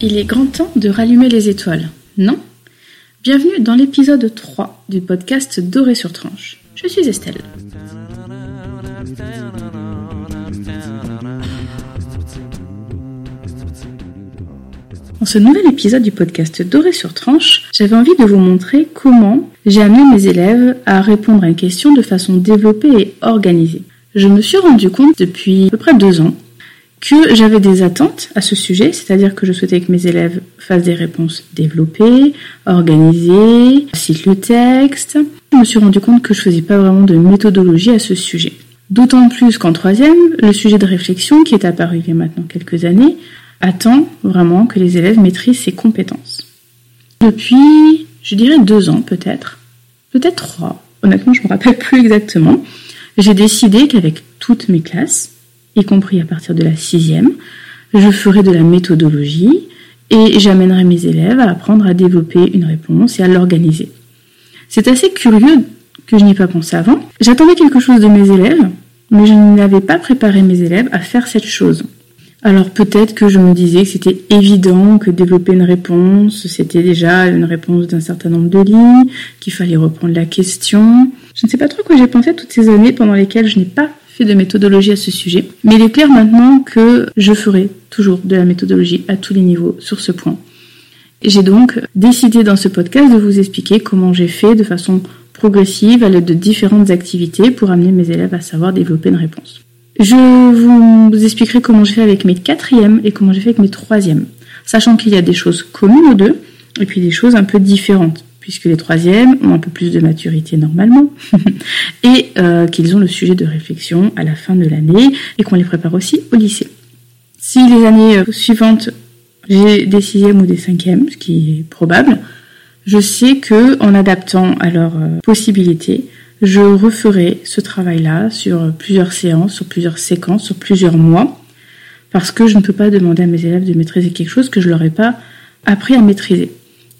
Il est grand temps de rallumer les étoiles, non? Bienvenue dans l'épisode 3 du podcast Doré sur tranche. Je suis Estelle. Dans ce nouvel épisode du podcast Doré sur tranche, j'avais envie de vous montrer comment j'ai amené mes élèves à répondre à une question de façon développée et organisée. Je me suis rendu compte depuis à peu près deux ans que j'avais des attentes à ce sujet, c'est-à-dire que je souhaitais que mes élèves fassent des réponses développées, organisées, citent le texte. Je me suis rendu compte que je faisais pas vraiment de méthodologie à ce sujet. D'autant plus qu'en troisième, le sujet de réflexion, qui est apparu il y a maintenant quelques années, attend vraiment que les élèves maîtrisent ces compétences. Depuis, je dirais deux ans peut-être, peut-être trois, honnêtement je ne me rappelle plus exactement, j'ai décidé qu'avec toutes mes classes, y compris à partir de la sixième, je ferai de la méthodologie et j'amènerai mes élèves à apprendre à développer une réponse et à l'organiser. C'est assez curieux que je n'y ai pas pensé avant. J'attendais quelque chose de mes élèves, mais je n'avais pas préparé mes élèves à faire cette chose. Alors peut-être que je me disais que c'était évident que développer une réponse, c'était déjà une réponse d'un certain nombre de lignes, qu'il fallait reprendre la question. Je ne sais pas trop quoi j'ai pensé toutes ces années pendant lesquelles je n'ai pas fait de méthodologie à ce sujet. Mais il est clair maintenant que je ferai toujours de la méthodologie à tous les niveaux sur ce point. J'ai donc décidé dans ce podcast de vous expliquer comment j'ai fait de façon progressive à l'aide de différentes activités pour amener mes élèves à savoir développer une réponse. Je vous expliquerai comment j'ai fait avec mes quatrièmes et comment j'ai fait avec mes troisièmes, sachant qu'il y a des choses communes aux deux et puis des choses un peu différentes, puisque les troisièmes ont un peu plus de maturité normalement et euh, qu'ils ont le sujet de réflexion à la fin de l'année et qu'on les prépare aussi au lycée. Si les années euh, suivantes j'ai des sixièmes ou des cinquièmes, ce qui est probable, je sais que en adaptant à leurs euh, possibilités, je referai ce travail-là sur plusieurs séances, sur plusieurs séquences, sur plusieurs mois, parce que je ne peux pas demander à mes élèves de maîtriser quelque chose que je leur ai pas appris à maîtriser.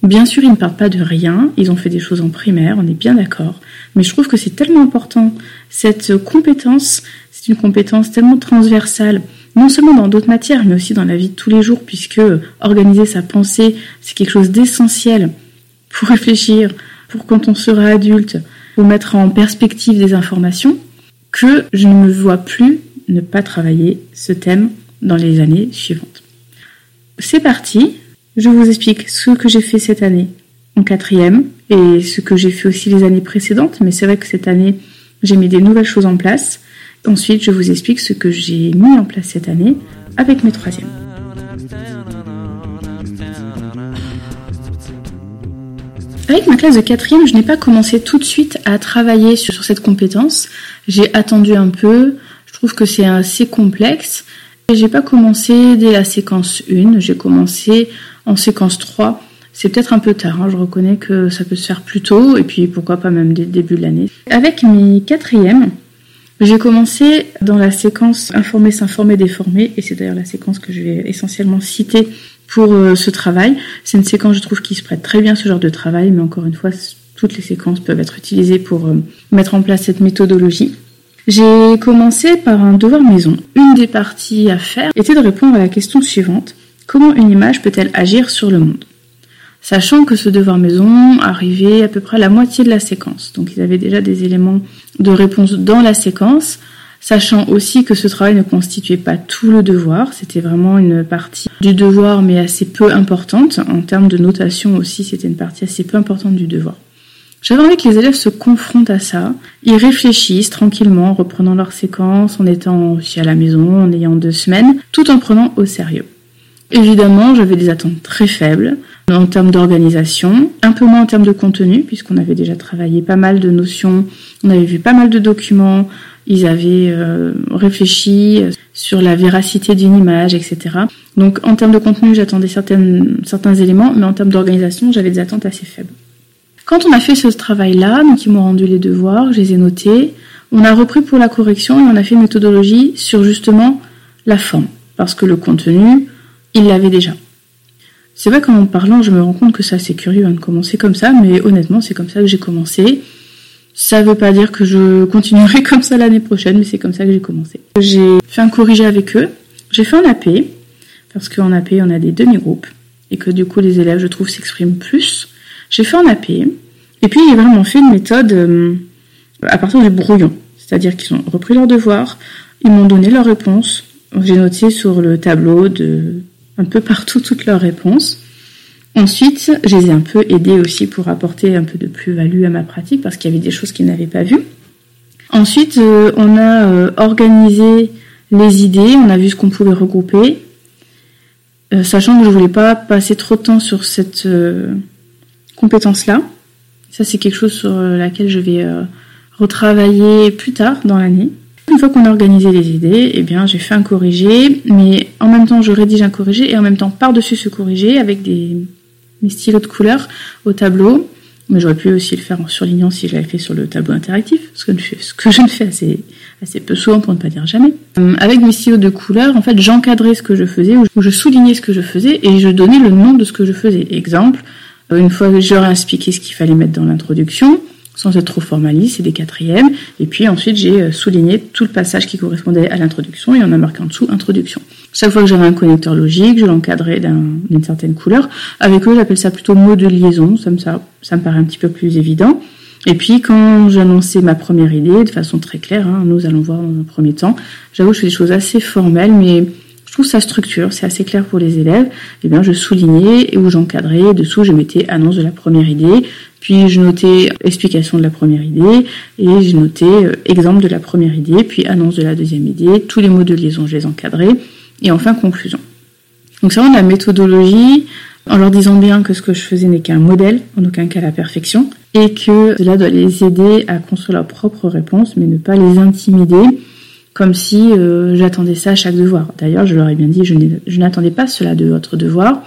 Bien sûr, ils ne partent pas de rien, ils ont fait des choses en primaire, on est bien d'accord, mais je trouve que c'est tellement important. Cette compétence, c'est une compétence tellement transversale, non seulement dans d'autres matières, mais aussi dans la vie de tous les jours, puisque organiser sa pensée, c'est quelque chose d'essentiel pour réfléchir, pour quand on sera adulte, pour mettre en perspective des informations, que je ne me vois plus ne pas travailler ce thème dans les années suivantes. C'est parti, je vous explique ce que j'ai fait cette année en quatrième et ce que j'ai fait aussi les années précédentes, mais c'est vrai que cette année j'ai mis des nouvelles choses en place. Ensuite, je vous explique ce que j'ai mis en place cette année avec mes troisièmes. Avec ma classe de quatrième, je n'ai pas commencé tout de suite à travailler sur, cette compétence. J'ai attendu un peu. Je trouve que c'est assez complexe. Et j'ai pas commencé dès la séquence 1. J'ai commencé en séquence 3. C'est peut-être un peu tard. Hein. Je reconnais que ça peut se faire plus tôt. Et puis pourquoi pas même dès le début de l'année. Avec mes quatrièmes, j'ai commencé dans la séquence informer, s'informer, déformer. Et c'est d'ailleurs la séquence que je vais essentiellement citer pour euh, ce travail. C'est une séquence, je trouve, qui se prête très bien ce genre de travail, mais encore une fois, toutes les séquences peuvent être utilisées pour euh, mettre en place cette méthodologie. J'ai commencé par un devoir maison. Une des parties à faire était de répondre à la question suivante. Comment une image peut-elle agir sur le monde? Sachant que ce devoir maison arrivait à peu près à la moitié de la séquence. Donc ils avaient déjà des éléments de réponse dans la séquence sachant aussi que ce travail ne constituait pas tout le devoir, c'était vraiment une partie du devoir mais assez peu importante. En termes de notation aussi, c'était une partie assez peu importante du devoir. J'avais envie que les élèves se confrontent à ça, ils réfléchissent tranquillement en reprenant leur séquence, en étant aussi à la maison, en ayant deux semaines, tout en prenant au sérieux. Évidemment, j'avais des attentes très faibles en termes d'organisation, un peu moins en termes de contenu, puisqu'on avait déjà travaillé pas mal de notions, on avait vu pas mal de documents, ils avaient euh, réfléchi sur la véracité d'une image, etc. Donc en termes de contenu, j'attendais certains éléments, mais en termes d'organisation, j'avais des attentes assez faibles. Quand on a fait ce travail-là, donc ils m'ont rendu les devoirs, je les ai notés, on a repris pour la correction et on a fait une méthodologie sur justement la forme, parce que le contenu, il l'avait déjà. C'est vrai qu'en parlant, je me rends compte que ça c'est curieux hein, de commencer comme ça, mais honnêtement, c'est comme ça que j'ai commencé. Ça veut pas dire que je continuerai comme ça l'année prochaine, mais c'est comme ça que j'ai commencé. J'ai fait un corrigé avec eux. J'ai fait un AP, parce qu'en AP, on a des demi-groupes, et que du coup, les élèves, je trouve, s'expriment plus. J'ai fait un AP, et puis j'ai vraiment fait une méthode euh, à partir du brouillon. C'est-à-dire qu'ils ont repris leurs devoirs, ils m'ont donné leurs réponses. J'ai noté sur le tableau de un peu partout toutes leurs réponses. Ensuite, je les ai un peu aidés aussi pour apporter un peu de plus-value à ma pratique parce qu'il y avait des choses qu'ils n'avaient pas vues. Ensuite, euh, on a euh, organisé les idées, on a vu ce qu'on pouvait regrouper, euh, sachant que je voulais pas passer trop de temps sur cette compétence-là. Ça, c'est quelque chose sur laquelle je vais retravailler plus tard dans l'année. Une fois qu'on a organisé les idées, eh bien, j'ai fait un corrigé, mais en même temps, je rédige un corrigé et en même temps, par-dessus ce corrigé, avec des, mes stylos de couleur au tableau. Mais j'aurais pu aussi le faire en surlignant si je l'avais fait sur le tableau interactif, ce que, je, ne fais assez, assez peu souvent pour ne pas dire jamais. Euh, avec mes stylos de couleur, en fait, j'encadrais ce que je faisais, ou je soulignais ce que je faisais, et je donnais le nom de ce que je faisais. Exemple, euh, une fois que j'aurais expliqué ce qu'il fallait mettre dans l'introduction, sans être trop formaliste, c'est des quatrièmes. Et puis ensuite, j'ai euh, souligné tout le passage qui correspondait à l'introduction et on a marqué en dessous introduction. Chaque fois que j'avais un connecteur logique, je l'encadrais d'une certaine couleur. Avec eux, j'appelle ça plutôt mot de liaison, ça me, paraît un petit peu plus évident. Et puis quand j'annonçais ma première idée, de façon très claire, hein, nous allons voir dans un premier temps, j'avoue que je fais des choses assez formelles, mais trouve sa structure, c'est assez clair pour les élèves. Eh bien, je soulignais et où j'encadrais, dessous je mettais annonce de la première idée, puis je notais explication de la première idée et je notais euh, exemple de la première idée, puis annonce de la deuxième idée, tous les mots de liaison je les encadrais et enfin conclusion. Donc c'est vraiment la méthodologie en leur disant bien que ce que je faisais n'est qu'un modèle, en aucun cas la perfection, et que cela doit les aider à construire leurs propres réponses, mais ne pas les intimider, comme si euh, j'attendais ça à chaque devoir. D'ailleurs, je leur ai bien dit, je n'attendais pas cela de votre devoir,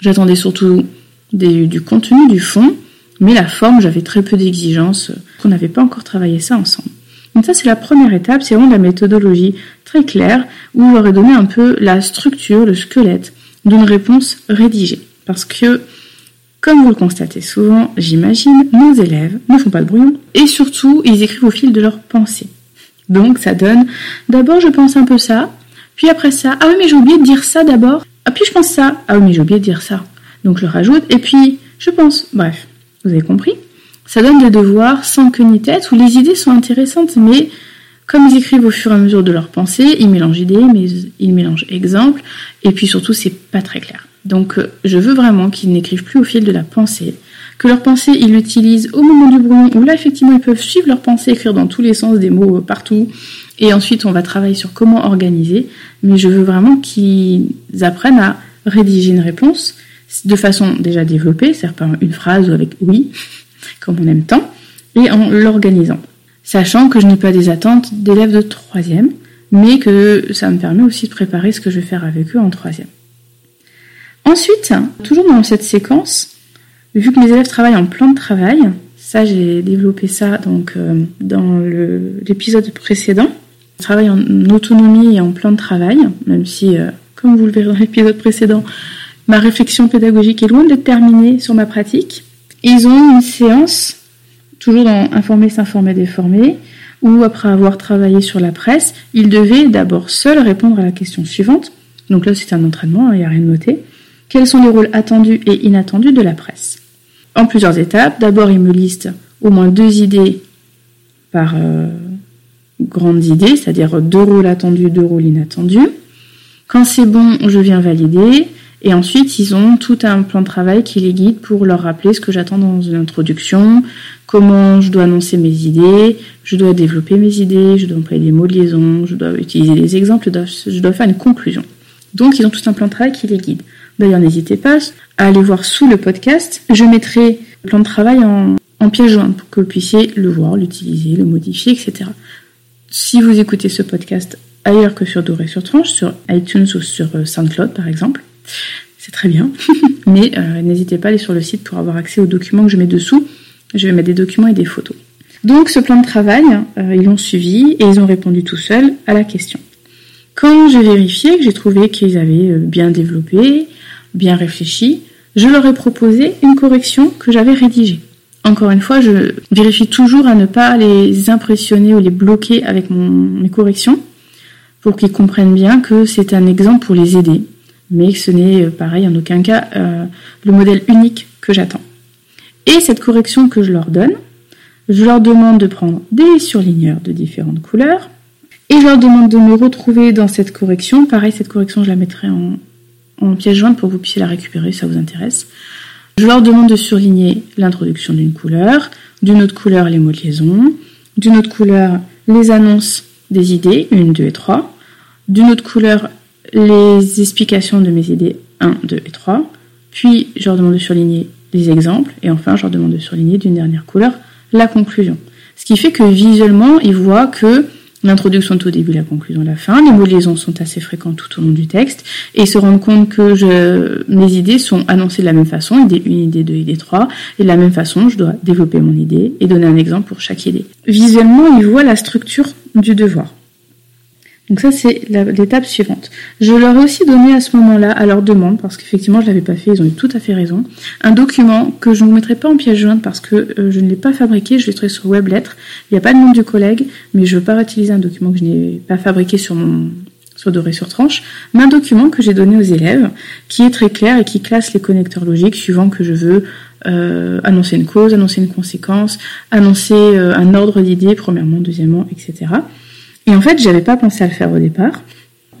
j'attendais surtout du contenu, du fond, mais la forme, j'avais très peu d'exigences, qu'on n'avait pas encore travaillé ça ensemble. Donc ça, c'est la première étape, c'est vraiment la méthodologie très claire, où j'aurais donné un peu la structure, le squelette d'une réponse rédigée. Parce que, comme vous le constatez souvent, j'imagine, nos élèves ne font pas de brouillon, et surtout, ils écrivent au fil de leur pensée. Donc ça donne, d'abord je pense un peu ça, puis après ça, ah oui mais j'ai oublié de dire ça d'abord, ah puis je pense ça, ah oui mais j'ai oublié de dire ça. Donc je rajoute, et puis je pense, bref. Vous avez compris Ça donne des devoirs sans queue ni tête où les idées sont intéressantes, mais comme ils écrivent au fur et à mesure de leur pensée, ils mélangent idées, mais ils mélangent exemples, et puis surtout, c'est pas très clair. Donc, euh, je veux vraiment qu'ils n'écrivent plus au fil de la pensée, que leur pensée, ils l'utilisent au moment du brouillon, où là, effectivement, ils peuvent suivre leur pensée, écrire dans tous les sens des mots euh, partout, et ensuite, on va travailler sur comment organiser, mais je veux vraiment qu'ils apprennent à rédiger une réponse de façon déjà développée, c'est-à-dire par une phrase ou avec oui, comme on aime tant, et en l'organisant. Sachant que je n'ai pas des attentes d'élèves de troisième, mais que ça me permet aussi de préparer ce que je vais faire avec eux en troisième. Ensuite, toujours dans cette séquence, vu que mes élèves travaillent en plan de travail, ça j'ai développé ça donc euh, dans l'épisode précédent, je travaille en autonomie et en plan de travail, même si, euh, comme vous le verrez dans l'épisode précédent, Ma réflexion pédagogique est loin d'être terminée sur ma pratique. Ils ont une séance, toujours dans Informer, s'informer, déformer, où après avoir travaillé sur la presse, ils devaient d'abord seuls répondre à la question suivante. Donc là, c'est un entraînement, il n'y a rien de noté. Quels sont les rôles attendus et inattendus de la presse? En plusieurs étapes. D'abord, ils me listent au moins deux idées par euh, grande idée, c'est-à-dire deux rôles attendus, deux rôles inattendus. Quand c'est bon, je viens valider. Et ensuite, ils ont tout un plan de travail qui les guide pour leur rappeler ce que j'attends dans une introduction, comment je dois annoncer mes idées, je dois développer mes idées, je dois employer des mots de liaison, je dois utiliser des exemples, je dois, faire une conclusion. Donc, ils ont tout un plan de travail qui les guide. D'ailleurs, n'hésitez pas à aller voir sous le podcast. Je mettrai le plan de travail en, pièce jointe pour que vous puissiez le voir, l'utiliser, le modifier, etc. Si vous écoutez ce podcast ailleurs que sur Doré sur Tranche, sur iTunes ou sur euh, SoundCloud par exemple, c'est très bien. Mais euh, n'hésitez pas à aller sur le site pour avoir accès aux documents que je mets dessous. Je vais mettre des documents et des photos. Donc ce plan de travail, euh, ils l'ont suivi et ils ont répondu tout seuls à la question. Quand j'ai vérifié j'ai trouvé qu'ils avaient bien développé, bien réfléchi, je leur ai proposé une correction que j'avais rédigée. encore une fois, je vérifie toujours à ne pas les impressionner ou les bloquer avec mes corrections pour qu'ils comprennent bien que c'est un exemple pour les aider, mais que ce n'est pareil en aucun cas le modèle unique que j'attends. Et cette correction que je leur donne, je leur demande de prendre des surligneurs de différentes couleurs et je leur demande de me retrouver dans cette correction. Pareil, cette correction, je la mettrai en, en pièce jointe pour que vous puissiez la récupérer si ça vous intéresse. Je leur demande de surligner l'introduction d'une couleur, d'une autre couleur les mots de liaison, d'une autre couleur les annonces des idées, 1, 2 et 3, d'une autre couleur les explications de mes idées 1, 2 et 3, puis je leur demande de surligner les exemples, et enfin je leur demande de surligner d'une dernière couleur la conclusion. Ce qui fait que visuellement, ils voient que l'introduction est au début, la conclusion la fin, les mots de liaison sont assez fréquents tout au long du texte, et se rendent compte que je, mes idées sont annoncées de la même façon, idée 1, idée 2, idée 3, et de la même façon, je dois développer mon idée et donner un exemple pour chaque idée. Visuellement, ils voient la structure du devoir. Donc ça, c'est l'étape suivante. Je leur ai aussi donné à ce moment-là, à leur demande, parce qu'effectivement, je ne l'avais pas fait, ils ont eu tout à fait raison, un document que je ne mettrai pas en pièce jointe parce que euh, je ne l'ai pas fabriqué, je l'ai trouvé sur Weblettre. Il n'y a pas de nom du collègue, mais je ne veux pas réutiliser un document que je n'ai pas fabriqué sur mon sur Doré sur Tranche, mais un document que j'ai donné aux élèves, qui est très clair et qui classe les connecteurs logiques suivant que je veux euh, annoncer une cause, annoncer une conséquence, annoncer euh, un ordre d'idées, premièrement, deuxièmement, etc. Et en fait, j'avais pas pensé à le faire au départ,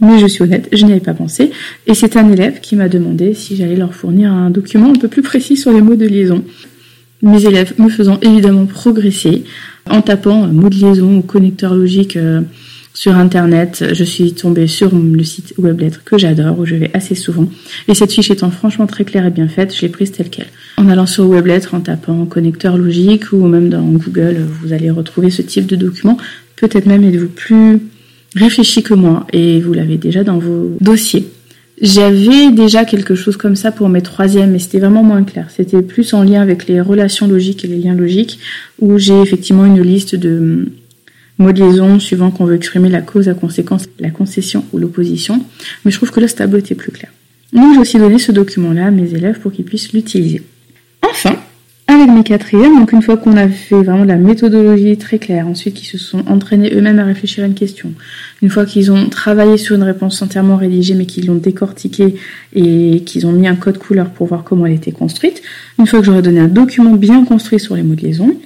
mais je suis honnête, je n'y avais pas pensé. Et c'est un élève qui m'a demandé si j'allais leur fournir un document un peu plus précis sur les mots de liaison. Mes élèves me faisant évidemment progresser en tapant mots de liaison ou connecteur logique euh, sur internet, je suis tombée sur le site Weblettre que j'adore, où je vais assez souvent. Et cette fiche étant franchement très claire et bien faite, je l'ai prise telle qu'elle. En allant sur Weblettre, en tapant connecteur logique ou même dans Google, vous allez retrouver ce type de document Peut-être même êtes-vous plus réfléchi que moi et vous l'avez déjà dans vos dossiers. J'avais déjà quelque chose comme ça pour mes troisièmes, mais c'était vraiment moins clair. C'était plus en lien avec les relations logiques et les liens logiques, où j'ai effectivement une liste de mots de liaison suivant qu'on veut exprimer la cause, la conséquence, la concession ou l'opposition. Mais je trouve que là, ce tableau était plus clair. Donc j'ai aussi donné ce document-là à mes élèves pour qu'ils puissent l'utiliser. Enfin, avec mes quatrièmes, donc une fois qu'on a fait vraiment la méthodologie très claire, ensuite qu'ils se sont entraînés eux-mêmes à réfléchir à une question, une fois qu'ils ont travaillé sur une réponse entièrement rédigée mais qu'ils l'ont décortiquée et qu'ils ont mis un code couleur pour voir comment elle était construite, une fois que j'aurais donné un document bien construit sur les mots de liaison,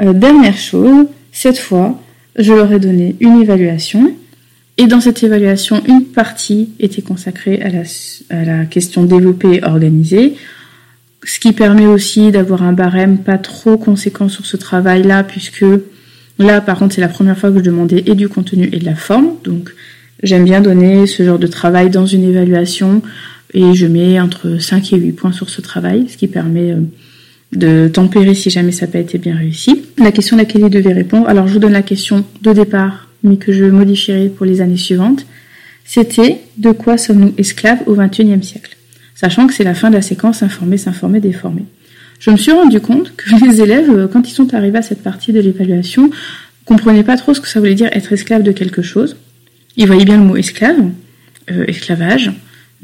euh, dernière chose, cette fois, je leur ai donné une évaluation. Et dans cette évaluation, une partie était consacrée à la, à la question développée et organisée, ce qui permet aussi d'avoir un barème pas trop conséquent sur ce travail-là, puisque là, par contre, c'est la première fois que je demandais et du contenu et de la forme. Donc, j'aime bien donner ce genre de travail dans une évaluation et je mets entre 5 et 8 points sur ce travail, ce qui permet euh, de tempérer si jamais ça n'a pas été bien réussi. La question à laquelle il devait répondre, alors je vous donne la question de départ, mais que je modifierai pour les années suivantes, c'était de quoi sommes-nous esclaves au XXIe siècle? Sachant que c'est la fin de la séquence informer, s'informer, déformer. Je me suis rendu compte que les élèves, euh, quand ils sont arrivés à cette partie de l'évaluation, comprenaient pas trop ce que ça voulait dire être esclave de quelque chose. Ils voyaient bien le mot esclave, euh, esclavage,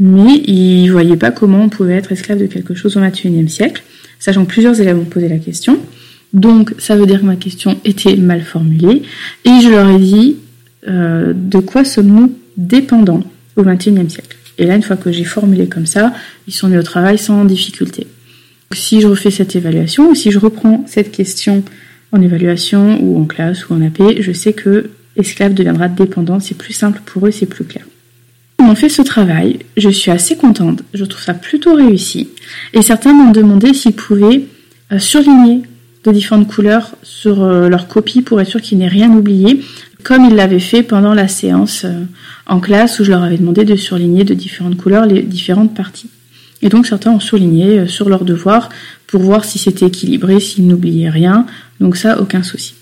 mais ils voyaient pas comment on pouvait être esclave de quelque chose au XXIe siècle, sachant que plusieurs élèves ont posé la question. Donc, ça veut dire que ma question était mal formulée, et je leur ai dit euh, de quoi sommes-nous dépendants au XXIe siècle? Et là, une fois que j'ai formulé comme ça, ils sont mis au travail sans difficulté. Si je refais cette évaluation, ou si je reprends cette question en évaluation ou en classe ou en AP, je sais que esclave deviendra dépendant, c'est plus simple pour eux, c'est plus clair. On fait ce travail, je suis assez contente, je trouve ça plutôt réussi. Et certains m'ont demandé s'ils pouvaient euh, surligner de différentes couleurs sur euh, leur copie pour être sûr qu'ils n'aient rien oublié comme ils l'avaient fait pendant la séance euh, en classe où je leur avais demandé de surligner de différentes couleurs les différentes parties. Et donc certains ont surligné euh, sur leur devoir pour voir si c'était équilibré, s'ils n'oubliaient rien. Donc ça, aucun souci.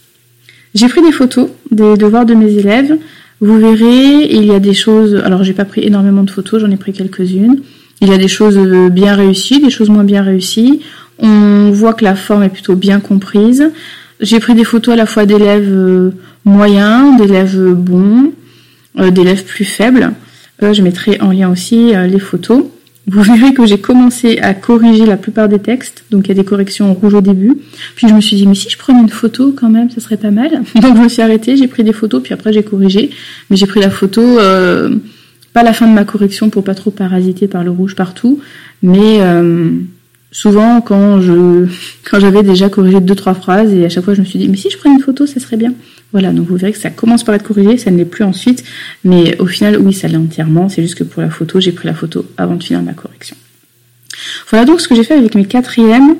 J'ai pris des photos des devoirs de mes élèves. Vous verrez, il y a des choses. Alors j'ai pas pris énormément de photos, j'en ai pris quelques-unes. Il y a des choses bien réussies, des choses moins bien réussies. On voit que la forme est plutôt bien comprise. J'ai pris des photos à la fois d'élèves moyens, d'élèves bons, euh, d'élèves plus faibles. Euh, je mettrai en lien aussi euh, les photos. vous verrez que j'ai commencé à corriger la plupart des textes, donc il y a des corrections en rouge au début. Puis je me suis dit, mais si je prenais une photo quand même, ça serait pas mal. Donc je me suis arrêtée, j'ai pris des photos, puis après j'ai corrigé. Mais j'ai pris la photo, euh, pas la fin de ma correction pour pas trop parasiter par le rouge partout, mais euh, souvent quand je quand j'avais déjà corrigé deux trois phrases et à chaque fois je me suis dit, mais si je prenais une photo, ça serait bien. Voilà, donc vous verrez que ça commence par être corrigé, ça ne l'est plus ensuite, mais au final, oui, ça l'est entièrement, c'est juste que pour la photo, j'ai pris la photo avant de finir ma correction. Voilà donc ce que j'ai fait avec mes quatrièmes,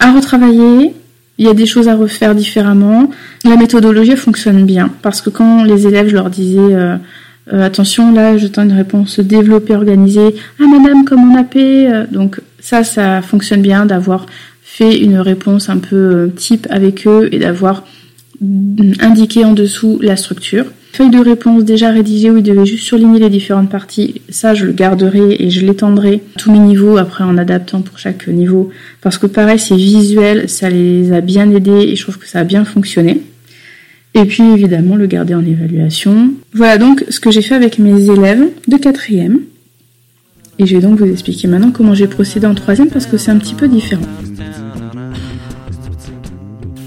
à retravailler, il y a des choses à refaire différemment. La méthodologie fonctionne bien, parce que quand les élèves, je leur disais... Euh, euh, attention, là, je tends une réponse développée, organisée. Ah, madame, comme on a payé. Donc, ça, ça fonctionne bien d'avoir fait une réponse un peu euh, type avec eux et d'avoir indiquer en dessous la structure. Feuille de réponse déjà rédigée où il devait juste surligner les différentes parties. Ça, je le garderai et je l'étendrai à tous mes niveaux après en adaptant pour chaque niveau. Parce que pareil, c'est visuel, ça les a bien aidés et je trouve que ça a bien fonctionné. Et puis évidemment, le garder en évaluation. Voilà donc ce que j'ai fait avec mes élèves de quatrième. Et je vais donc vous expliquer maintenant comment j'ai procédé en troisième parce que c'est un petit peu différent.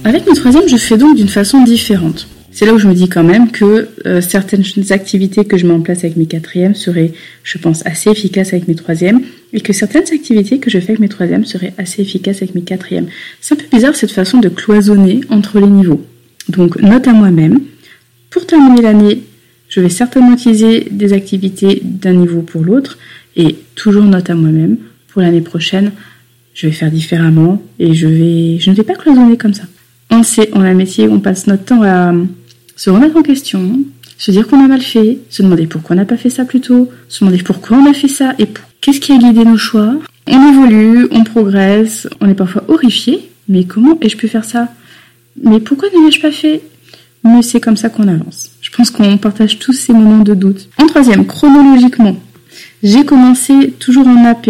Avec mes troisième, je fais donc d'une façon différente. C'est là où je me dis quand même que euh, certaines activités que je mets en place avec mes quatrièmes seraient, je pense, assez efficaces avec mes troisièmes, et que certaines activités que je fais avec mes troisièmes seraient assez efficaces avec mes quatrièmes. C'est un peu bizarre cette façon de cloisonner entre les niveaux. Donc, note à moi-même. Pour terminer l'année, je vais certainement utiliser des activités d'un niveau pour l'autre, et toujours note à moi-même. Pour l'année prochaine, je vais faire différemment, et je vais, je ne vais pas cloisonner comme ça on sait, on a un métier on passe notre temps à se remettre en question, se dire qu'on a mal fait, se demander pourquoi on n'a pas fait ça plus tôt, se demander pourquoi on a fait ça et qu'est-ce qui a guidé nos choix. On évolue, on progresse, on est parfois horrifié, mais comment ai-je pu faire ça? Mais pourquoi ne l'ai-je pas fait? Mais c'est comme ça qu'on avance. Je pense qu'on partage tous ces moments de doute. En troisième, chronologiquement, j'ai commencé toujours en AP.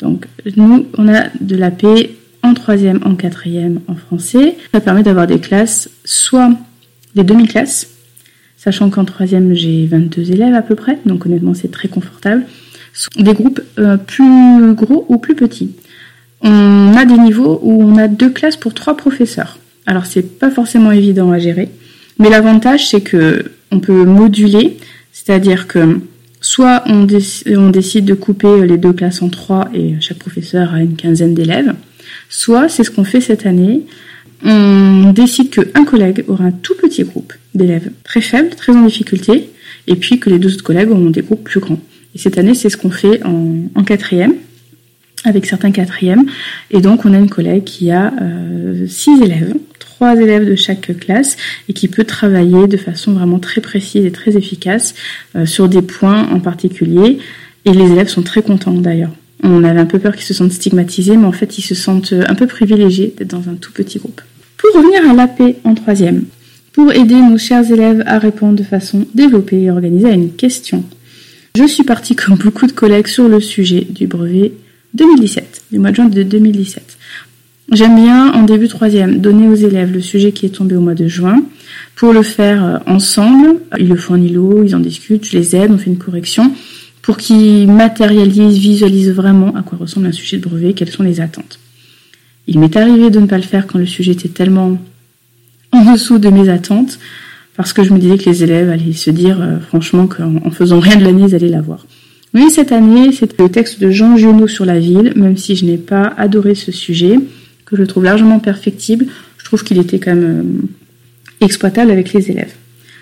Donc nous, on a de l'AP en troisième, en quatrième, en français. Ça permet d'avoir des classes, soit des demi-classes, sachant qu'en troisième j'ai 22 élèves à peu près, donc honnêtement c'est très confortable. Des groupes euh, plus gros ou plus petits. On a des niveaux où on a deux classes pour trois professeurs. Alors c'est pas forcément évident à gérer, mais l'avantage c'est que on peut moduler, c'est-à-dire que soit on, décide de couper les deux classes en trois et chaque professeur a une quinzaine d'élèves, Soit, c'est ce qu'on fait cette année, on décide qu'un collègue aura un tout petit groupe d'élèves très faibles, très en difficulté, et puis que les deux autres collègues auront des groupes plus grands. Et cette année, c'est ce qu'on fait en, quatrième, avec certains quatrièmes. Et donc, on a une collègue qui a euh, six élèves, trois élèves de chaque classe, et qui peut travailler de façon vraiment très précise et très efficace euh, sur des points en particulier. Et les élèves sont très contents d'ailleurs. On avait un peu peur qu'ils se sentent stigmatisés, mais en fait, ils se sentent un peu privilégiés d'être dans un tout petit groupe. Pour revenir à l'AP en troisième, pour aider nos chers élèves à répondre de façon développée et organisée à une question, je suis partie comme beaucoup de collègues sur le sujet du brevet 2017, du mois de juin de 2017. J'aime bien, en début troisième, donner aux élèves le sujet qui est tombé au mois de juin pour le faire euh, ensemble. Ils le font en îlot, ils en discutent, je les aide, on fait une correction pour qu'ils matérialisent, visualisent vraiment à quoi ressemble un sujet de brevet, quelles sont les attentes. Il m'est arrivé de ne pas le faire quand le sujet était tellement en dessous de mes attentes, parce que je me disais que les élèves allaient se dire euh, franchement qu'en faisant rien de l'année, ils allaient l'avoir. Oui, cette année, c'est le texte de Jean Giono sur la ville, même si je n'ai pas adoré ce sujet, que je trouve largement perfectible, je trouve qu'il était quand même euh, exploitable avec les élèves.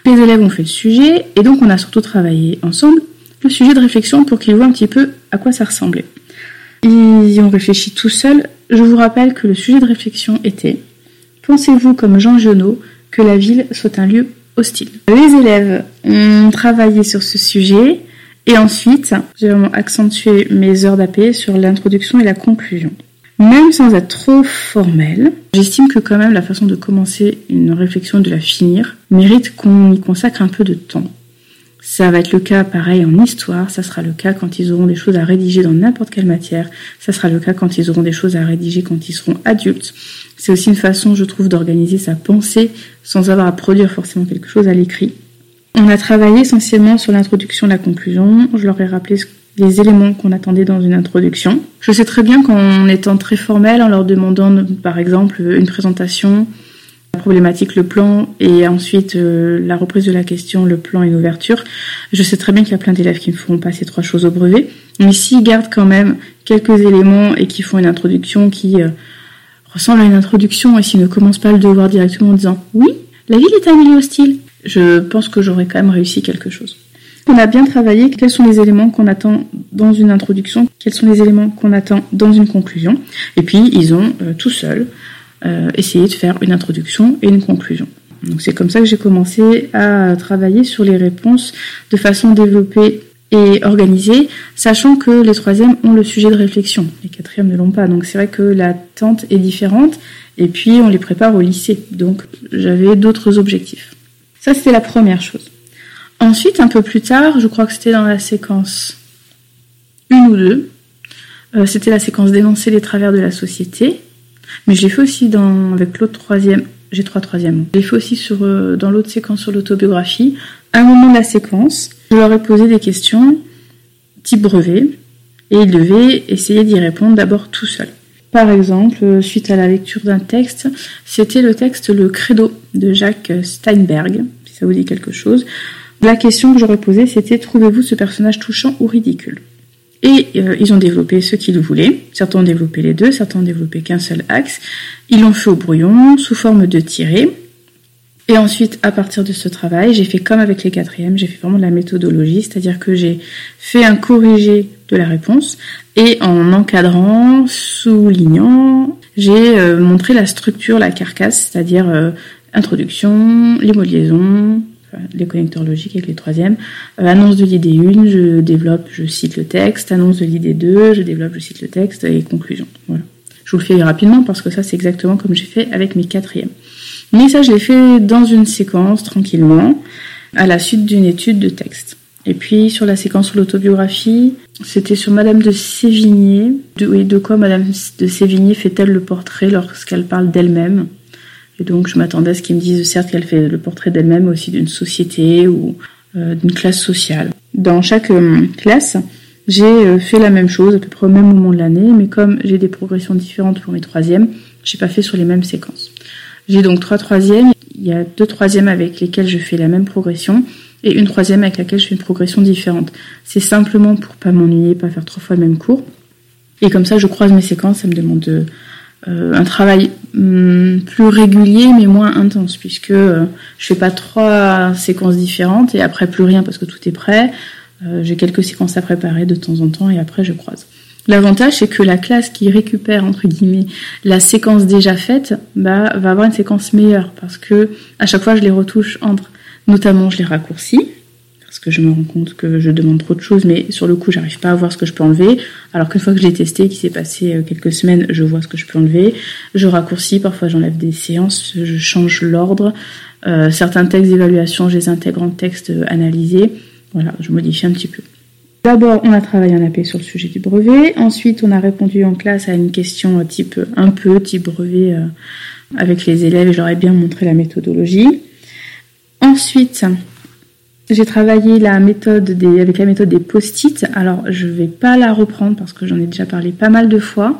Les élèves ont fait le sujet, et donc on a surtout travaillé ensemble le sujet de réflexion pour qu'ils voient un petit peu à quoi ça ressemblait. Ils y ont réfléchi tout seuls. Je vous rappelle que le sujet de réflexion était Pensez-vous, comme Jean Genot, que la ville soit un lieu hostile? Les élèves ont travaillé sur ce sujet et ensuite, j'ai vraiment accentué mes heures d'AP sur l'introduction et la conclusion. Même sans être trop formel, j'estime que quand même la façon de commencer une réflexion de la finir mérite qu'on y consacre un peu de temps. Ça va être le cas pareil en histoire, ça sera le cas quand ils auront des choses à rédiger dans n'importe quelle matière, ça sera le cas quand ils auront des choses à rédiger quand ils seront adultes. C'est aussi une façon, je trouve, d'organiser sa pensée sans avoir à produire forcément quelque chose à l'écrit. On a travaillé essentiellement sur l'introduction et la conclusion. Je leur ai rappelé les éléments qu'on attendait dans une introduction. Je sais très bien qu'en étant très formel, en leur demandant par exemple une présentation, la problématique, le plan, et ensuite euh, la reprise de la question, le plan et l'ouverture, je sais très bien qu'il y a plein d'élèves qui ne feront pas ces trois choses au brevet, mais s'ils gardent quand même quelques éléments et qui font une introduction qui euh, ressemble à une introduction et s'ils ne commencent pas le devoir directement en disant oui, la ville est un milieu hostile, je pense que j'aurais quand même réussi quelque chose. On a bien travaillé quels sont les éléments qu'on attend dans une introduction, quels sont les éléments qu'on attend dans une conclusion. Et puis, ils ont euh, tout seuls euh, essayé de faire une introduction et une conclusion. Donc c'est comme ça que j'ai commencé à travailler sur les réponses de façon développée et organisée, sachant que les troisièmes ont le sujet de réflexion, les quatrièmes ne l'ont pas. Donc c'est vrai que l'attente est différente, et puis on les prépare au lycée. Donc j'avais d'autres objectifs. Ça c'était la première chose. Ensuite, un peu plus tard, je crois que c'était dans la séquence une ou deux, euh, c'était la séquence d'énoncer les travers de la société. Mais je l'ai fait aussi dans, avec l'autre troisième, j'ai trois troisièmes. Je fait aussi sur, euh, dans l'autre séquence sur l'autobiographie. À un moment de la séquence, je leur ai posé des questions type brevet et ils devaient essayer d'y répondre d'abord tout seul. Par exemple, euh, suite à la lecture d'un texte, c'était le texte Le Credo de Jacques Steinberg, si ça vous dit quelque chose. La question que j'aurais posée, c'était trouvez-vous ce personnage touchant ou ridicule? Et euh, ils ont développé ce qu'ils voulaient. Certains ont développé les deux, certains ont développé qu'un seul axe. Ils l'ont fait au brouillon, sous forme de tiré. Et ensuite, à partir de ce travail, j'ai fait comme avec les quatrièmes, j'ai fait vraiment de la méthodologie, c'est-à-dire que j'ai fait un corrigé de la réponse et en encadrant, soulignant, j'ai euh, montré la structure, la carcasse, c'est-à-dire euh, introduction, les mots de les connecteurs logiques avec les troisièmes. Euh, annonce de l'idée 1, je développe, je cite le texte. Annonce de l'idée 2, je développe, je cite le texte. Et conclusion. Voilà. Je vous le fais rapidement parce que ça, c'est exactement comme j'ai fait avec mes quatrièmes. Mais ça, je l'ai fait dans une séquence, tranquillement, à la suite d'une étude de texte. Et puis, sur la séquence sur l'autobiographie, c'était sur Madame de Sévigné. Oui, de quoi Madame de Sévigné fait-elle le portrait lorsqu'elle parle d'elle-même? Et donc, je m'attendais à ce qu'ils me disent, certes, qu'elle fait le portrait d'elle-même, aussi d'une société ou euh, d'une classe sociale. Dans chaque euh, classe, j'ai euh, fait la même chose, à peu près au même moment de l'année, mais comme j'ai des progressions différentes pour mes troisièmes, j'ai pas fait sur les mêmes séquences. J'ai donc trois troisièmes. Il y a deux troisièmes avec lesquels je fais la même progression et une troisième avec laquelle je fais une progression différente. C'est simplement pour pas m'ennuyer, pas faire trois fois le même cours. Et comme ça, je croise mes séquences, ça me demande de, euh, un travail hum, plus régulier mais moins intense puisque euh, je fais pas trois séquences différentes et après plus rien parce que tout est prêt. Euh, j'ai quelques séquences à préparer de temps en temps et après je croise. L'avantage c'est que la classe qui récupère entre guillemets la séquence déjà faite bah, va avoir une séquence meilleure parce que à chaque fois je les retouche entre notamment je les raccourcis parce que je me rends compte que je demande trop de choses, mais sur le coup, j'arrive pas à voir ce que je peux enlever. Alors qu'une fois que je l'ai testé, qui s'est passé euh, quelques semaines, je vois ce que je peux enlever. Je raccourcis, parfois j'enlève des séances, je change l'ordre. Euh, certains textes d'évaluation, je les intègre en texte analysé. Voilà, je modifie un petit peu. D'abord, on a travaillé en AP sur le sujet du brevet. Ensuite, on a répondu en classe à une question type un peu, type brevet, euh, avec les élèves. J'aurais bien montré la méthodologie. Ensuite, j'ai travaillé la méthode des, avec la méthode des post-it. Alors, je vais pas la reprendre parce que j'en ai déjà parlé pas mal de fois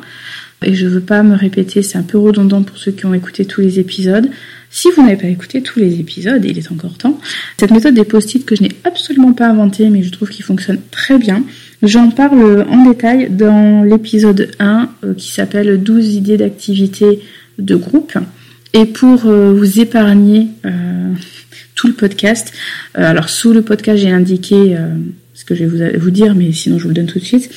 et je veux pas me répéter. C'est un peu redondant pour ceux qui ont écouté tous les épisodes. Si vous n'avez pas écouté tous les épisodes, il est encore temps. Cette méthode des post-it que je n'ai absolument pas inventée, mais je trouve qu'il fonctionne très bien. J'en parle en détail dans l'épisode 1 euh, qui s'appelle 12 idées d'activité de groupe. Et pour euh, vous épargner euh, le podcast. Euh, alors sous le podcast, j'ai indiqué euh, ce que je vais vous, dire, mais sinon je vous le donne tout de suite.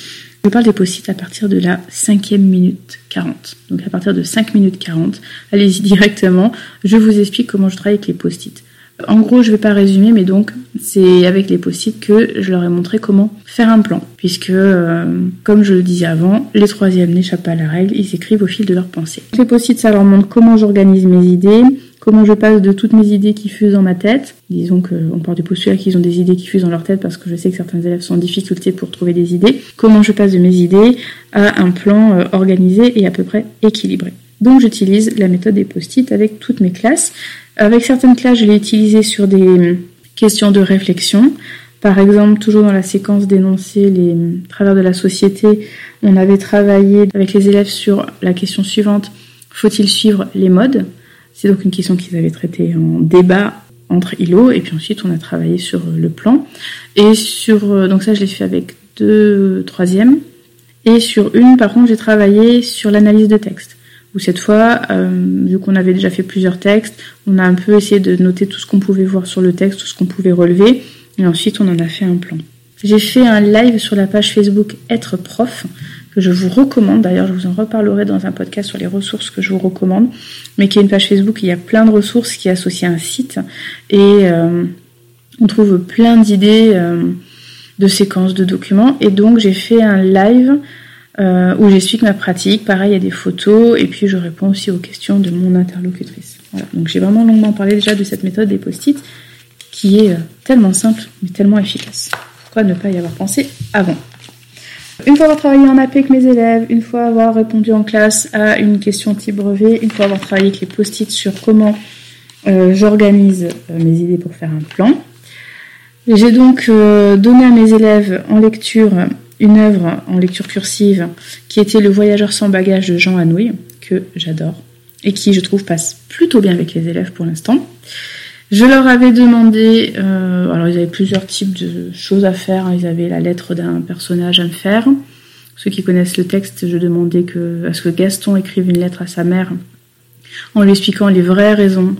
Je parle des post-it à partir de la cinquième minute 40. Donc à partir de 5 minutes 40, allez-y directement. Je vous explique comment je travaille avec les post-it. En gros, je vais pas résumer, mais donc c'est avec les post-it que je leur ai montré comment faire un plan. Puisque, euh, comme je le disais avant, les troisièmes n'échappent pas à la règle, ils écrivent au fil de leurs pensées. Les post-it, ça leur montre comment j'organise mes idées, comment je passe de toutes mes idées qui fusent dans ma tête. Disons qu'on part du postulat qu'ils ont des idées qui fusent dans leur tête parce que je sais que certains élèves sont en difficulté pour trouver des idées. Comment je passe de mes idées à un plan euh, organisé et à peu près équilibré. Donc j'utilise la méthode des post-it avec toutes mes classes. Avec certaines classes, je l'ai utilisée sur des questions de réflexion. Par exemple, toujours dans la séquence d'énoncer les travers de la société, on avait travaillé avec les élèves sur la question suivante faut-il suivre les modes? C'est donc une question qu'ils avaient traitée en débat entre îlots, et puis ensuite on a travaillé sur le plan. Et sur donc ça, je l'ai fait avec deux troisièmes. Et sur une, par contre, j'ai travaillé sur l'analyse de texte où cette fois, euh, vu qu'on avait déjà fait plusieurs textes, on a un peu essayé de noter tout ce qu'on pouvait voir sur le texte, tout ce qu'on pouvait relever, et ensuite on en a fait un plan. J'ai fait un live sur la page Facebook Être prof, que je vous recommande, d'ailleurs je vous en reparlerai dans un podcast sur les ressources que je vous recommande, mais qui est une page Facebook, il y a plein de ressources qui associent un site, et euh, on trouve plein d'idées euh, de séquences de documents, et donc j'ai fait un live euh, où j'explique ma pratique. Pareil, il y a des photos et puis je réponds aussi aux questions de mon interlocutrice. Donc j'ai vraiment longuement parlé déjà de cette méthode des post-it qui est tellement simple mais tellement efficace. Pourquoi ne pas y avoir pensé avant Une fois avoir travaillé en AP avec mes élèves, une fois avoir répondu en classe à une question type brevet, une fois avoir travaillé avec les post-it sur comment euh, j'organise euh, mes idées pour faire un plan. J'ai donc euh, donné à mes élèves en lecture une œuvre en lecture cursive qui était Le voyageur sans bagage de Jean Anouilh, que j'adore, et qui, je trouve, passe plutôt bien avec les élèves pour l'instant. Je leur avais demandé, euh, alors ils avaient plusieurs types de choses à faire, ils avaient la lettre d'un personnage à me faire. Ceux qui connaissent le texte, je demandais que, à ce que Gaston écrive une lettre à sa mère en lui expliquant les vraies raisons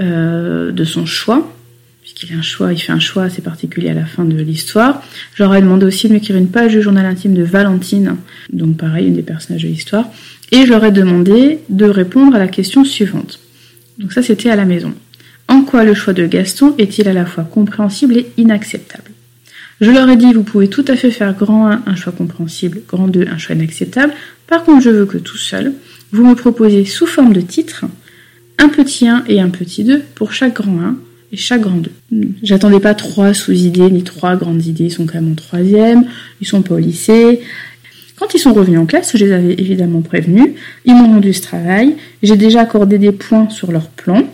euh, de son choix puisqu'il a un choix, il fait un choix assez particulier à la fin de l'histoire. J'aurais demandé aussi de m'écrire une page du journal intime de Valentine, donc pareil, une des personnages de l'histoire, et je leur ai demandé de répondre à la question suivante. Donc ça, c'était à la maison. En quoi le choix de Gaston est-il à la fois compréhensible et inacceptable? Je leur ai dit, vous pouvez tout à fait faire grand 1 un choix compréhensible, grand 2 un choix inacceptable. Par contre, je veux que tout seul, vous me proposiez sous forme de titre un petit 1 et un petit 2 pour chaque grand 1 et chaque grande. J'attendais pas trois sous-idées ni trois grandes idées, ils sont quand même en troisième, ils sont pas au lycée. Quand ils sont revenus en classe, je les avais évidemment prévenus, ils m'ont rendu ce travail, j'ai déjà accordé des points sur leur plan,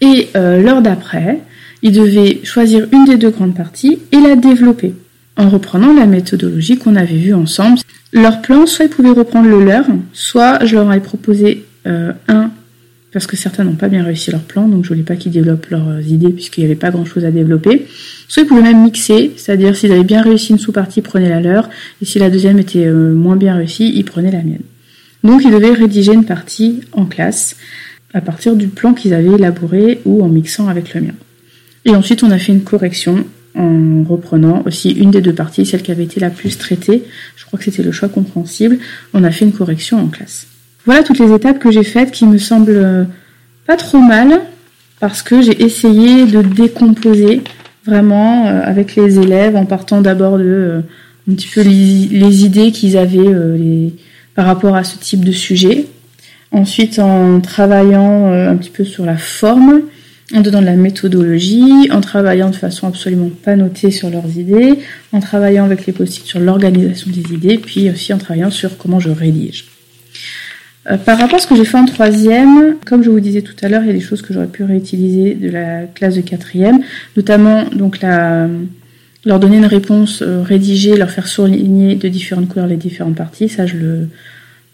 et euh, l'heure d'après, ils devaient choisir une des deux grandes parties et la développer, en reprenant la méthodologie qu'on avait vue ensemble. Leur plan, soit ils pouvaient reprendre le leur, soit je leur avais proposé euh, un parce que certains n'ont pas bien réussi leur plan, donc je voulais pas qu'ils développent leurs idées puisqu'il n'y avait pas grand chose à développer. Soit ils pouvaient même mixer, c'est-à-dire s'ils avaient bien réussi une sous-partie, prenaient la leur, et si la deuxième était euh, moins bien réussie, ils prenaient la mienne. Donc ils devaient rédiger une partie en classe à partir du plan qu'ils avaient élaboré ou en mixant avec le mien. Et ensuite on a fait une correction en reprenant aussi une des deux parties, celle qui avait été la plus traitée. Je crois que c'était le choix compréhensible. On a fait une correction en classe. Voilà toutes les étapes que j'ai faites qui me semblent euh, pas trop mal parce que j'ai essayé de décomposer vraiment euh, avec les élèves en partant d'abord de euh, un petit peu les, idées qu'ils avaient par rapport à ce type de sujet. Ensuite, en travaillant un petit peu sur la forme, en donnant de la méthodologie, en travaillant de façon absolument pas notée sur leurs idées, en travaillant avec les post sur l'organisation des idées, puis aussi en travaillant sur comment je rédige. Euh, par rapport à ce que j'ai fait en troisième, comme je vous disais tout à l'heure, il y a des choses que j'aurais pu réutiliser de la classe de quatrième, notamment donc la, leur donner une réponse euh, rédigée, leur faire surligner de différentes couleurs les différentes parties. Ça, je le,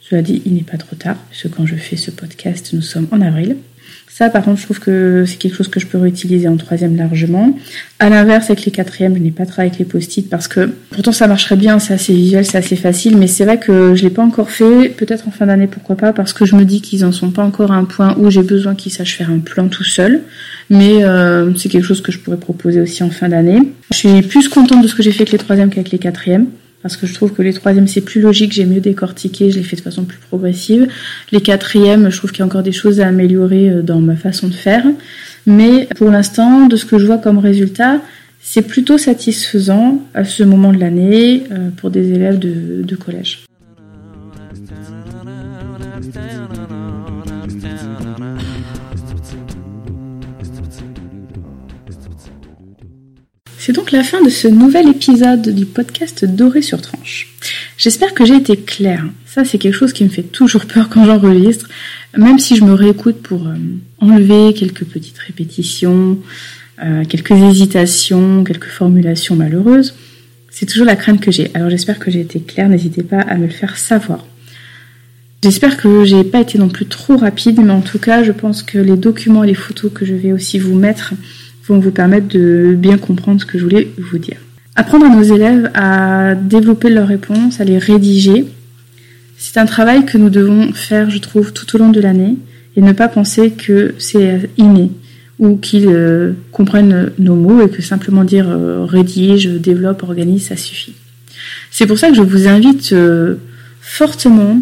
cela dit, il n'est pas trop tard, puisque quand je fais ce podcast, nous sommes en avril. Ça, par contre, je trouve que c'est quelque chose que je peux réutiliser en troisième largement. À l'inverse, avec les quatrièmes, je n'ai pas travaillé avec les post-it parce que pourtant ça marcherait bien, c'est assez visuel, c'est assez facile, mais c'est vrai que je l'ai pas encore fait. Peut-être en fin d'année, pourquoi pas, parce que je me dis qu'ils en sont pas encore à un point où j'ai besoin qu'ils sachent faire un plan tout seul. Mais euh, c'est quelque chose que je pourrais proposer aussi en fin d'année. Je suis plus contente de ce que j'ai fait avec les troisièmes qu'avec les quatrièmes parce que je trouve que les troisièmes c'est plus logique, j'ai mieux décortiqué, je les fais de façon plus progressive. Les quatrièmes, je trouve qu'il y a encore des choses à améliorer euh, dans ma façon de faire. Mais pour l'instant, de ce que je vois comme résultat, c'est plutôt satisfaisant à ce moment de l'année euh, pour des élèves de, de collège. C'est donc la fin de ce nouvel épisode du podcast Doré sur tranche. J'espère que j'ai été claire. Ça, c'est quelque chose qui me fait toujours peur quand j'enregistre, même si je me réécoute pour euh, enlever quelques petites répétitions. euh, quelques hésitations, quelques formulations malheureuses, c'est toujours la crainte que j'ai. Alors j'espère que j'ai été claire, n'hésitez pas à me le faire savoir. J'espère que j'ai pas été non plus trop rapide, mais en tout cas, je pense que les documents et les photos que je vais aussi vous mettre vont vous permettre de bien comprendre ce que je voulais vous dire. Apprendre à nos élèves à développer leurs réponses, à les rédiger, c'est un travail que nous devons faire, je trouve, tout au long de l'année et ne pas penser que c'est inné ou qu'ils euh, comprennent nos mots et que simplement dire euh, rédige, développe, organise, ça suffit. C'est pour ça que je vous invite euh, fortement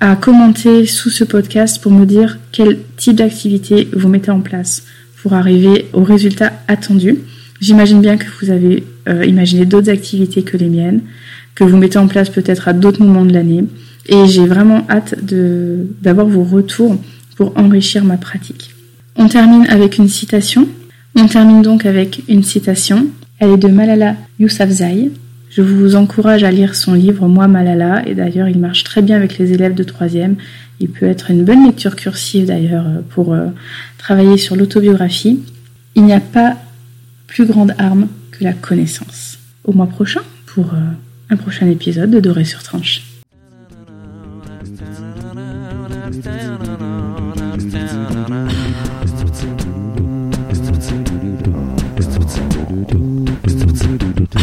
à commenter sous ce podcast pour me dire quel type d'activité vous mettez en place pour arriver au résultat attendu. J'imagine bien que vous avez euh, imaginé d'autres activités que les miennes, que vous mettez en place peut-être à d'autres moments de l'année. Et j'ai vraiment hâte d'avoir vos retours pour enrichir ma pratique. On termine avec une citation. On termine donc avec une citation. Elle est de Malala Yousafzai, je vous encourage à lire son livre Moi Malala, et d'ailleurs il marche très bien avec les élèves de troisième. Il peut être une bonne lecture cursive d'ailleurs pour euh, travailler sur l'autobiographie. Il n'y a pas plus grande arme que la connaissance. Au mois prochain pour euh, un prochain épisode de Doré sur Tranche.